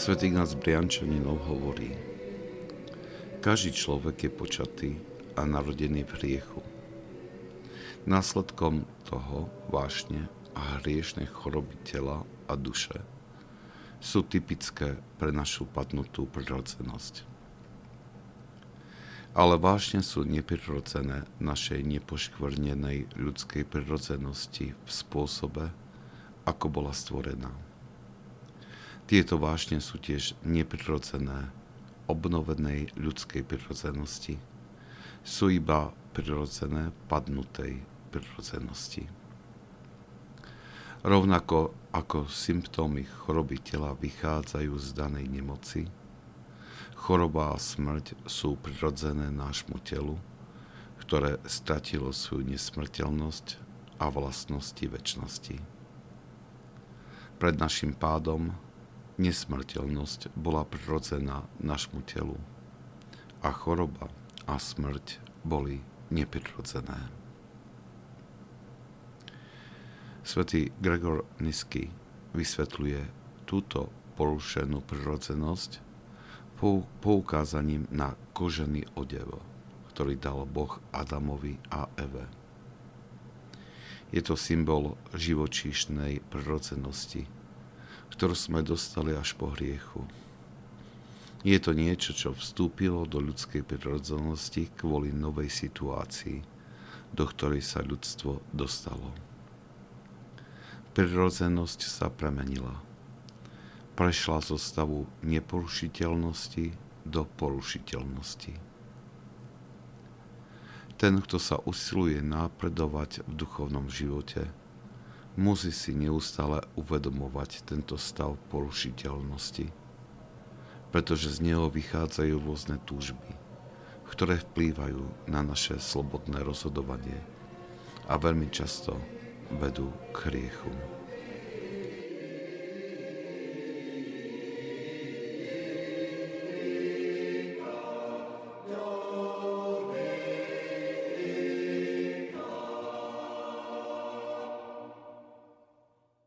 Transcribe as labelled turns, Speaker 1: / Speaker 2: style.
Speaker 1: Svetý Ignác Briančaninov hovorí, každý človek je počatý a narodený v hriechu. Následkom toho vášne a hriešne choroby tela a duše sú typické pre našu padnutú prirodzenosť. Ale vážne sú neprirodzené našej nepoškvrnenej ľudskej prirodzenosti v spôsobe, ako bola stvorená. Tieto vášne sú tiež neprirodzené obnovenej ľudskej prirodzenosti. Sú iba prirodzené padnutej prirodzenosti. Rovnako ako symptómy choroby tela vychádzajú z danej nemoci, choroba a smrť sú prirodzené nášmu telu, ktoré stratilo svoju nesmrteľnosť a vlastnosti väčšnosti. Pred našim pádom nesmrteľnosť bola prirodzená našmu telu a choroba a smrť boli neprirodzené. Svetý Gregor Nisky vysvetľuje túto porušenú prirodzenosť poukázaním na kožený odev, ktorý dal Boh Adamovi a Eve. Je to symbol živočíšnej prirodzenosti, ktorú sme dostali až po hriechu. Je to niečo, čo vstúpilo do ľudskej prirodzenosti kvôli novej situácii, do ktorej sa ľudstvo dostalo prirodzenosť sa premenila. Prešla zo stavu neporušiteľnosti do porušiteľnosti. Ten, kto sa usiluje napredovať v duchovnom živote, musí si neustále uvedomovať tento stav porušiteľnosti, pretože z neho vychádzajú rôzne túžby, ktoré vplývajú na naše slobodné rozhodovanie a veľmi často vedú k hriechu.